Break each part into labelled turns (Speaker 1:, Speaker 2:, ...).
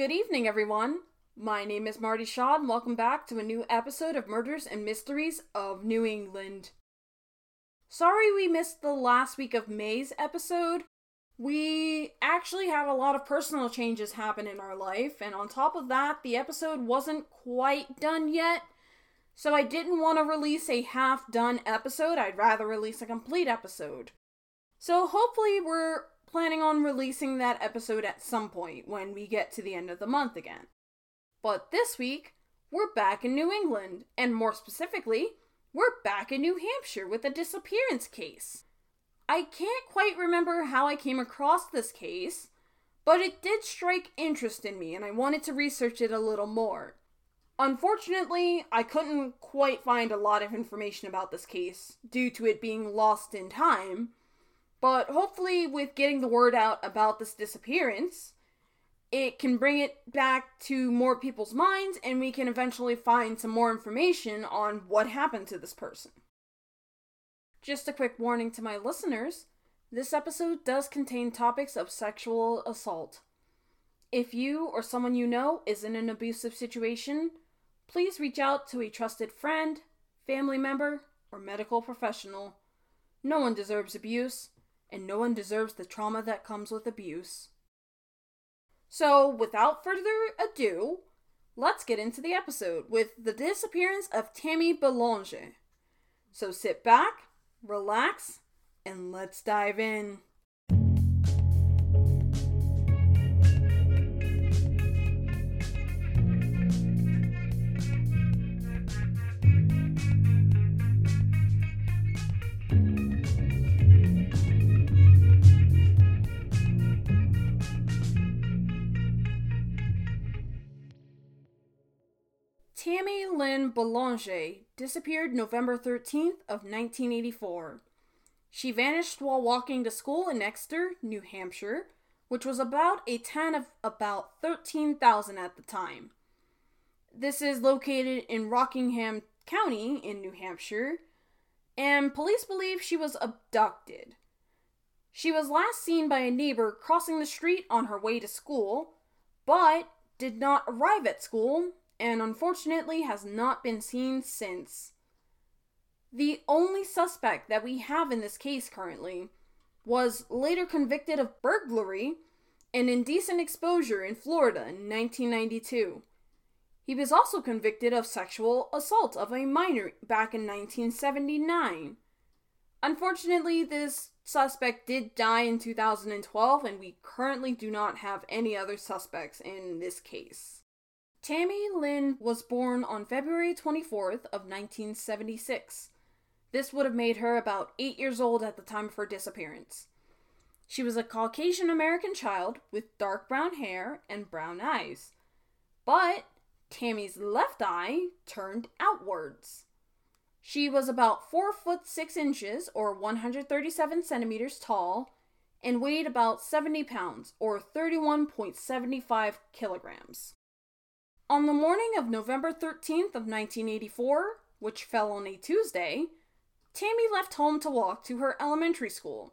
Speaker 1: Good evening, everyone. My name is Marti Shaw, and welcome back to a new episode of Murders and Mysteries of New England. Sorry we missed the last week of May's episode. We actually had a lot of personal changes happen in our life, and on top of that, the episode wasn't quite done yet. So I didn't want to release a half done episode, I'd rather release a complete episode. So hopefully, we're planning on releasing that episode at some point when we get to the end of the month again. But this week, we're back in New England, and more specifically, we're back in New Hampshire with a disappearance case. I can't quite remember how I came across this case, but it did strike interest in me and I wanted to research it a little more. Unfortunately, I couldn't quite find a lot of information about this case due to it being lost in time, but hopefully, with getting the word out about this disappearance, it can bring it back to more people's minds and we can eventually find some more information on what happened to this person. Just a quick warning to my listeners this episode does contain topics of sexual assault. If you or someone you know is in an abusive situation, please reach out to a trusted friend, family member, or medical professional. No one deserves abuse, and no one deserves the trauma that comes with abuse. So, without further ado, let's get into the episode with the disappearance of Tammy Belanger. So, sit back, relax, and let's dive in. Tammy Lynn Belanger disappeared November 13th of 1984. She vanished while walking to school in Exeter, New Hampshire, which was about a town of about 13,000 at the time. This is located in Rockingham County in New Hampshire, and police believe she was abducted. She was last seen by a neighbor crossing the street on her way to school, but did not arrive at school and unfortunately has not been seen since. The only suspect that we have in this case currently was later convicted of burglary and indecent exposure in Florida in 1992. He was also convicted of sexual assault of a minor back in 1979. Unfortunately, this suspect did die in 2012, and we currently do not have any other suspects in this case. Tammy Lynn was born on February 24th of 1976. This would have made her about 8 years old at the time of her disappearance. She was a Caucasian American child with dark brown hair and brown eyes. But Tammy's left eye turned outwards. She was about 4 foot 6 inches or 137 centimeters tall and weighed about 70 pounds or 31.75 kilograms. On the morning of November 13th of 1984, which fell on a Tuesday, Tammy left home to walk to her elementary school.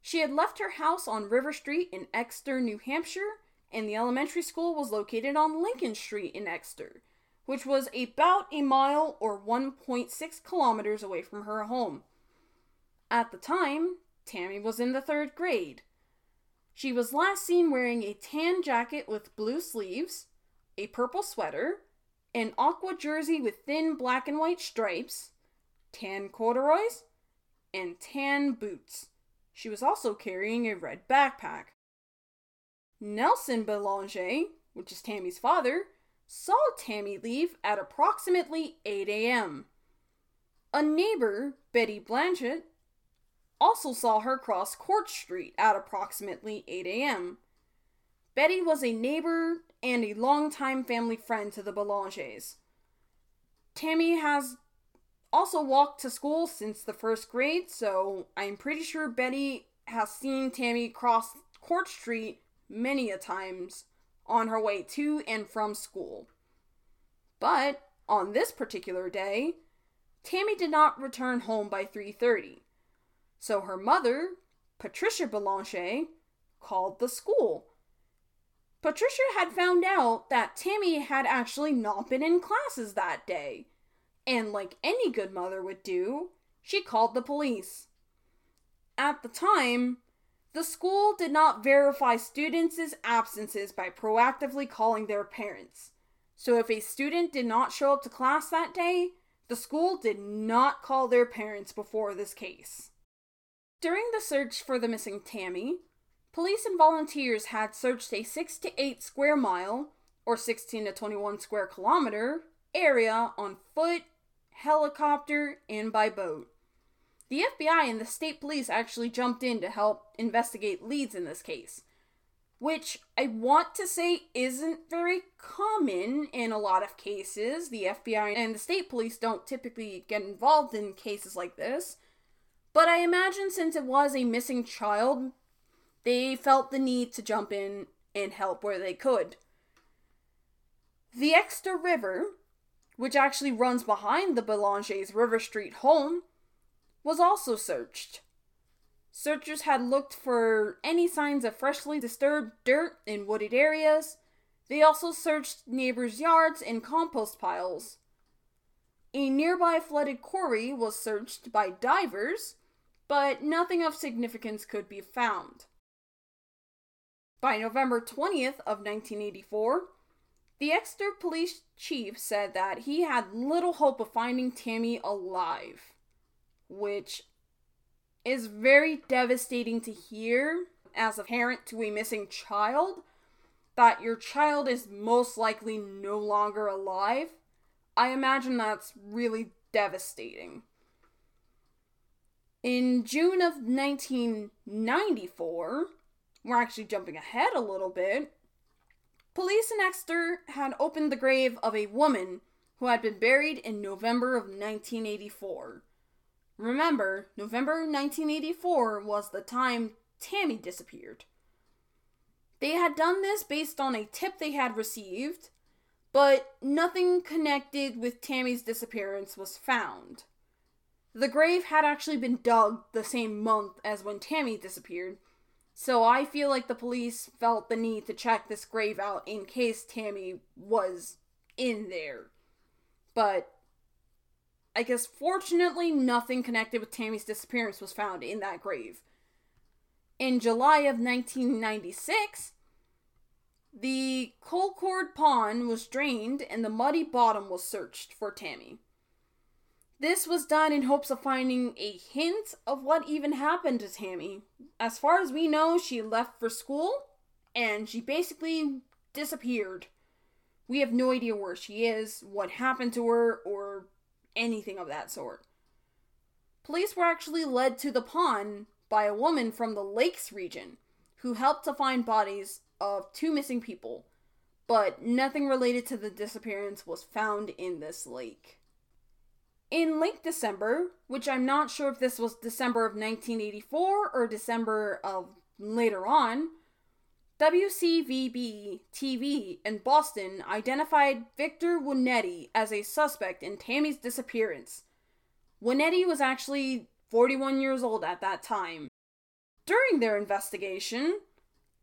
Speaker 1: She had left her house on River Street in Exeter, New Hampshire, and the elementary school was located on Lincoln Street in Exeter, which was about a mile or 1.6 kilometers away from her home. At the time, Tammy was in the third grade. She was last seen wearing a tan jacket with blue sleeves, a purple sweater, an aqua jersey with thin black and white stripes, tan corduroys, and tan boots. She was also carrying a red backpack. Nelson Belanger, which is Tammy's father, saw Tammy leave at approximately 8 a.m. A neighbor, Betty Blanchett, also saw her cross Court Street at approximately 8 a.m. Betty was a neighbor and a longtime family friend to the Belangers. Tammy has also walked to school since the first grade, so I'm pretty sure Betty has seen Tammy cross Court Street many a times on her way to and from school. But on this particular day, Tammy did not return home by 3:30. So her mother, Patricia Belanger, called the school Patricia had found out that Tammy had actually not been in classes that day. And like any good mother would do, she called the police. At the time, the school did not verify students' absences by proactively calling their parents. So if a student did not show up to class that day, the school did not call their parents before this case. During the search for the missing Tammy, police and volunteers had searched a 6 to 8 square mile, or 16 to 21 square kilometer, area on foot, helicopter, and by boat. The FBI and the state police actually jumped in to help investigate leads in this case, which I want to say isn't very common in a lot of cases. The FBI and the state police don't typically get involved in cases like this. But I imagine since it was a missing child, they felt the need to jump in and help where they could. The Exeter River, which actually runs behind the Belanger's River Street home, was also searched. Searchers had looked for any signs of freshly disturbed dirt in wooded areas. They also searched neighbors' yards and compost piles. A nearby flooded quarry was searched by divers, but nothing of significance could be found. By November 20th of 1984, the Exeter police chief said that he had little hope of finding Tammy alive, which is very devastating to hear as a parent to a missing child that your child is most likely no longer alive. I imagine that's really devastating. In June of 1994, we're actually jumping ahead a little bit. Police in Exeter had opened the grave of a woman who had been buried in November of 1984. Remember, November 1984 was the time Tammy disappeared. They had done this based on a tip they had received, but nothing connected with Tammy's disappearance was found. The grave had actually been dug the same month as when Tammy disappeared, so I feel like the police felt the need to check this grave out in case Tammy was in there. But I guess fortunately, nothing connected with Tammy's disappearance was found in that grave. In July of 1996, the Colcord Pond was drained and the muddy bottom was searched for Tammy. This was done in hopes of finding a hint of what even happened to Tammy. As far as we know, she left for school and she basically disappeared. We have no idea where she is, what happened to her, or anything of that sort. Police were actually led to the pond by a woman from the Lakes region who helped to find bodies of two missing people, but nothing related to the disappearance was found in this lake. In late December, which I'm not sure if this was December of 1984 or December of later on, WCVB TV in Boston identified Victor Wunetti as a suspect in Tammy's disappearance. Wunetti was actually 41 years old at that time. During their investigation,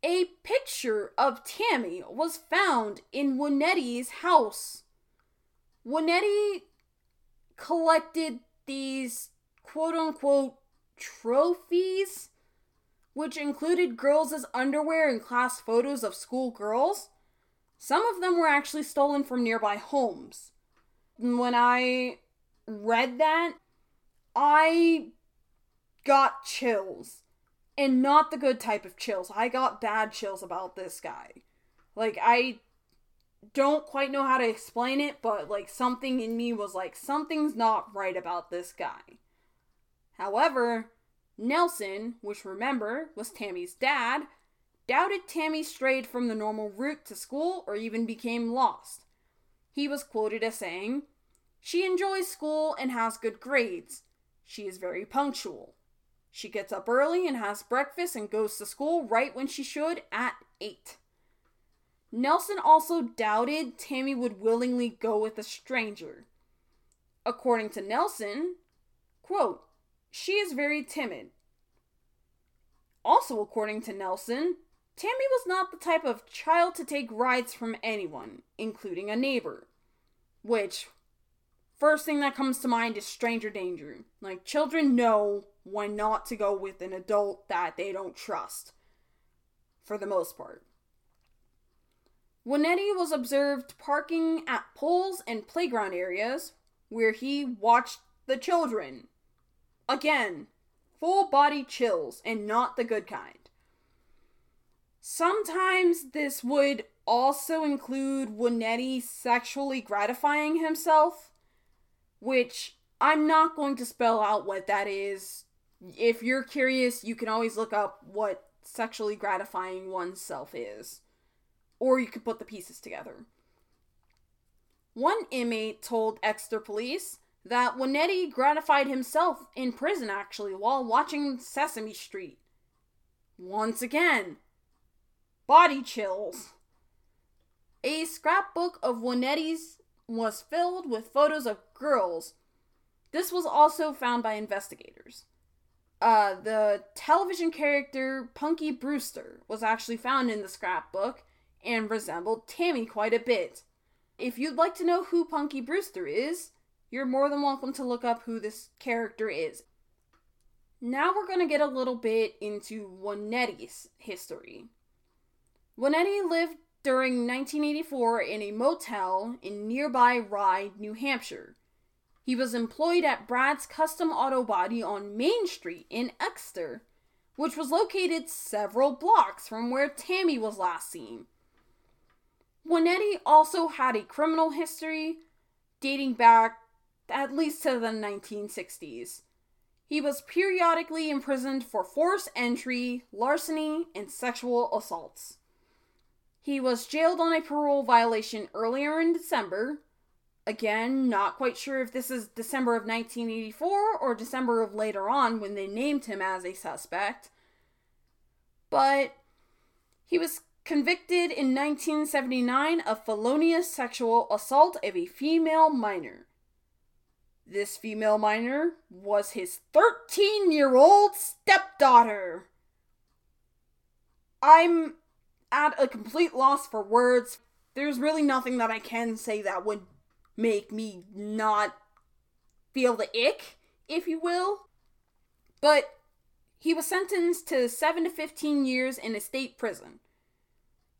Speaker 1: a picture of Tammy was found in Wunetti's house. Wunetti collected these quote unquote trophies which included girls' underwear and class photos of school girls. Some of them were actually stolen from nearby homes. When I read that, I got chills. And not the good type of chills. I got bad chills about this guy. Like, I don't quite know how to explain it, but like something in me was like, something's not right about this guy. However, Nelson, which remember was Tammy's dad, doubted Tammy strayed from the normal route to school or even became lost. He was quoted as saying, She enjoys school and has good grades. She is very punctual. She gets up early and has breakfast and goes to school right when she should at 8. Nelson also doubted Tammy would willingly go with a stranger. According to Nelson, quote, she is very timid. Also, according to Nelson, Tammy was not the type of child to take rides from anyone, including a neighbor. Which, first thing that comes to mind is stranger danger. Like, children know when not to go with an adult that they don't trust, for the most part. Wunetti was observed parking at pools and playground areas where he watched the children. Again, full body chills and not the good kind. Sometimes this would also include Wunetti sexually gratifying himself, which I'm not going to spell out what that is. If you're curious, you can always look up what sexually gratifying oneself is, or you could put the pieces together. One inmate told Exeter police that Wunetti gratified himself in prison actually while watching Sesame Street. Once again, body chills. A scrapbook of Wunetti's was filled with photos of girls. This was also found by investigators. Uh, the television character Punky Brewster was actually found in the scrapbook and resembled Tammy quite a bit. If you'd like to know who Punky Brewster is, you're more than welcome to look up who this character is. Now we're going to get a little bit into Wunetti's history. Wunetti lived during 1984 in a motel in nearby Rye, New Hampshire. He was employed at Brad's Custom Auto Body on Main Street in Exeter, which was located several blocks from where Tammy was last seen. Wunetti also had a criminal history dating back at least to the 1960s. He was periodically imprisoned for forced entry, larceny, and sexual assaults. He was jailed on a parole violation earlier in December. Again, not quite sure if this is December of 1984 or December of later on when they named him as a suspect. But he was convicted in 1979 of felonious sexual assault of a female minor. This female minor was his 13 year old stepdaughter. I'm at a complete loss for words. There's really nothing that I can say that would make me not feel the ick, if you will. But he was sentenced to 7 to 15 years in a state prison.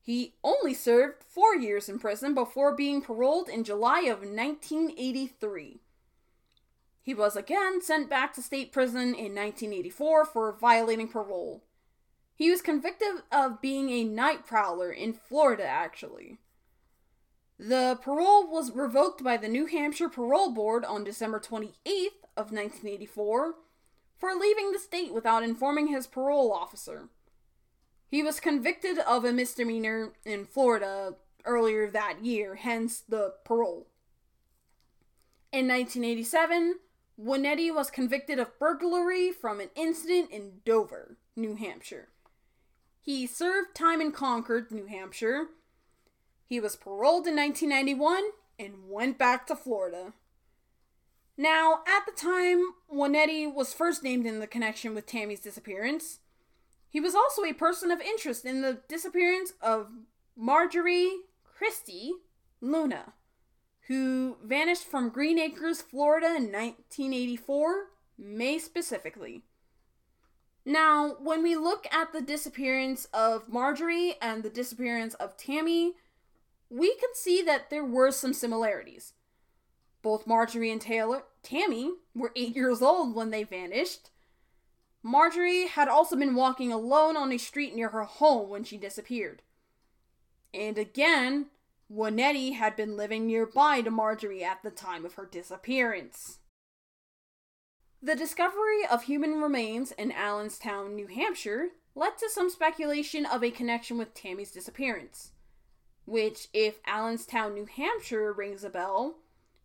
Speaker 1: He only served 4 years in prison before being paroled in July of 1983. He was again sent back to state prison in 1984 for violating parole. He was convicted of being a night prowler in Florida, actually. The parole was revoked by the New Hampshire Parole Board on December 28th of 1984 for leaving the state without informing his parole officer. He was convicted of a misdemeanor in Florida earlier that year, hence the parole. In 1987, Wunetti was convicted of burglary from an incident in Dover, New Hampshire. He served time in Concord, New Hampshire. He was paroled in 1991 and went back to Florida. Now, at the time Wunetti was first named in the connection with Tammy's disappearance, he was also a person of interest in the disappearance of Marjorie Christie Luna, who vanished from Greenacres, Florida in 1984, May specifically. Now, when we look at the disappearance of Marjorie and the disappearance of Tammy, we can see that there were some similarities. Both Marjorie and Taylor, Tammy were 8 years old when they vanished. Marjorie had also been walking alone on a street near her home when she disappeared. And again, Wunetti had been living nearby to Marjorie at the time of her disappearance. The discovery of human remains in Allenstown, New Hampshire, led to some speculation of a connection with Tammy's disappearance. Which, if Allenstown, New Hampshire rings a bell,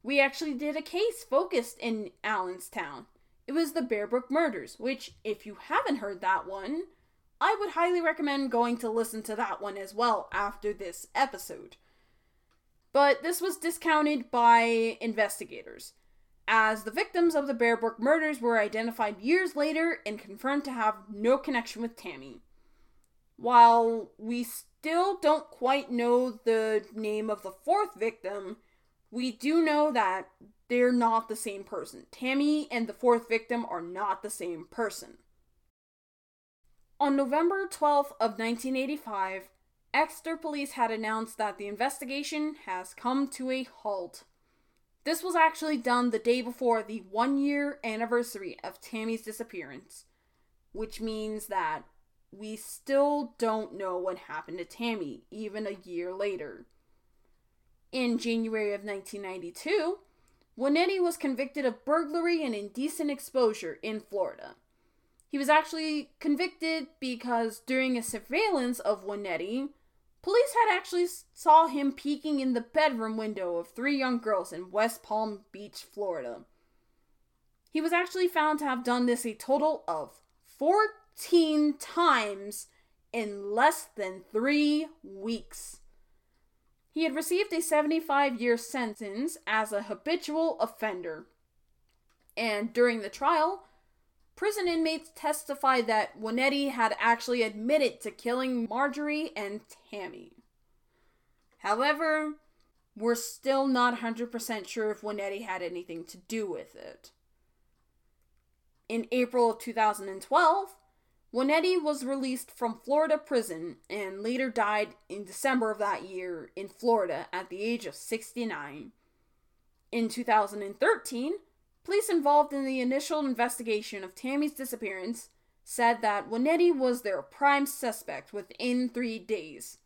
Speaker 1: we actually did a case focused in Allenstown. It was the Bear Brook murders, which, if you haven't heard that one, I would highly recommend going to listen to that one as well after this episode. But this was discounted by investigators as the victims of the Bear Brook murders were identified years later and confirmed to have no connection with Tammy. While we still don't quite know the name of the fourth victim, we do know that they're not the same person. Tammy and the fourth victim are not the same person. On November 12th of 1985, Exeter police had announced that the investigation has come to a halt. This was actually done the day before the one year anniversary of Tammy's disappearance, which means that we still don't know what happened to Tammy even a year later. In January of 1992, Wunetti was convicted of burglary and indecent exposure in Florida. He was actually convicted because during a surveillance of Wunetti, police had actually saw him peeking in the bedroom window of three young girls in West Palm Beach, Florida. He was actually found to have done this a total of 14 times in less than three weeks. He had received a 75 year sentence as a habitual offender. And during the trial, Prison inmates testified that Wunetti had actually admitted to killing Marjorie and Tammy. However, we're still not 100% sure if Wunetti had anything to do with it. In April of 2012, Wunetti was released from Florida prison and later died in December of that year in Florida at the age of 69. In 2013, Police involved in the initial investigation of Tammy's disappearance said that Wunetti was their prime suspect within three days.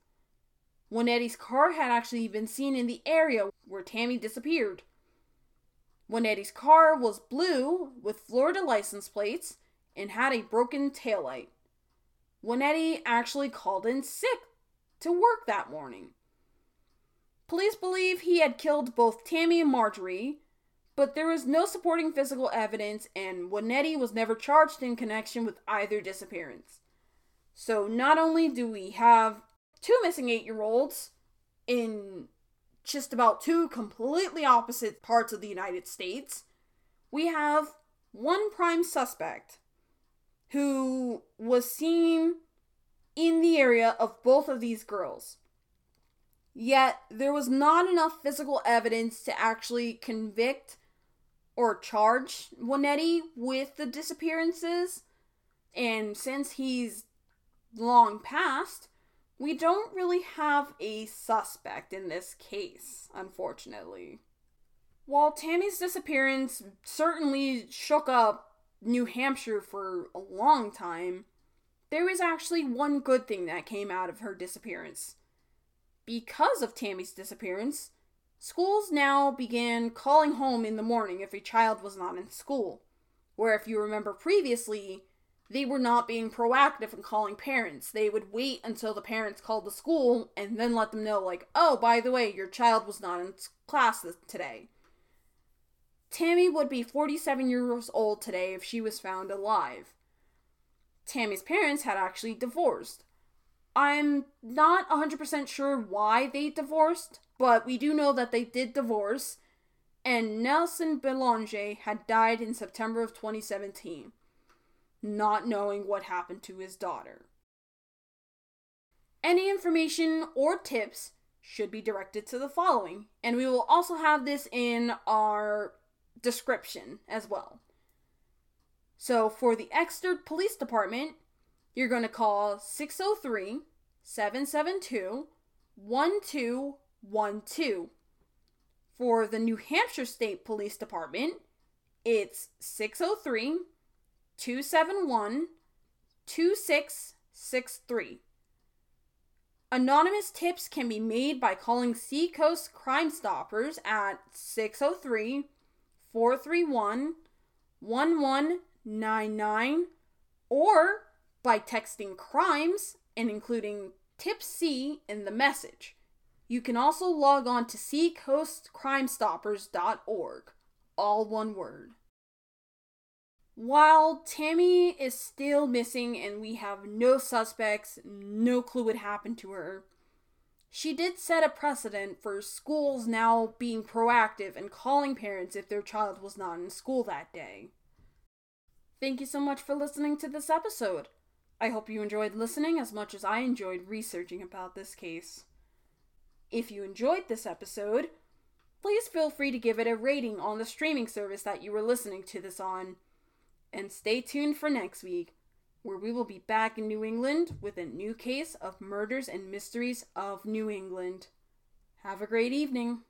Speaker 1: Wunetti's car had actually been seen in the area where Tammy disappeared. Wunetti's car was blue with Florida license plates and had a broken taillight. Wunetti actually called in sick to work that morning. Police believe he had killed both Tammy and Marjorie, but there was no supporting physical evidence, and Wunetti was never charged in connection with either disappearance. So not only do we have two missing eight year olds in just about two completely opposite parts of the United States, we have one prime suspect who was seen in the area of both of these girls. Yet there was not enough physical evidence to actually convict or charge Wunetti with the disappearances. And since he's long past, we don't really have a suspect in this case, unfortunately. While Tammy's disappearance certainly shook up New Hampshire for a long time, there was actually one good thing that came out of her disappearance. Because of Tammy's disappearance, Schools now began calling home in the morning if a child was not in school, where if you remember previously, they were not being proactive in calling parents. They would wait until the parents called the school and then let them know, like, oh, by the way, your child was not in class today. Tammy would be 47 years old today if she was found alive. Tammy's parents had actually divorced. I'm not 100% sure why they divorced, but we do know that they did divorce, and Nelson Belanger had died in September of 2017, not knowing what happened to his daughter. Any information or tips should be directed to the following, and we will also have this in our description as well. So for the Exeter Police Department, you're going to call 603 772 1212. For the New Hampshire State Police Department, it's 603 271 2663. Anonymous tips can be made by calling Seacoast Crime Stoppers at 603 431 1199 or by texting crimes and including tip C in the message. You can also log on to seacoastcrimestoppers.org, all one word. While Tammy is still missing and we have no suspects, no clue what happened to her, she did set a precedent for schools now being proactive and calling parents if their child was not in school that day. Thank you so much for listening to this episode. I hope you enjoyed listening as much as I enjoyed researching about this case. If you enjoyed this episode, please feel free to give it a rating on the streaming service that you were listening to this on. And stay tuned for next week, where we will be back in New England with a new case of murders and mysteries of New England. Have a great evening.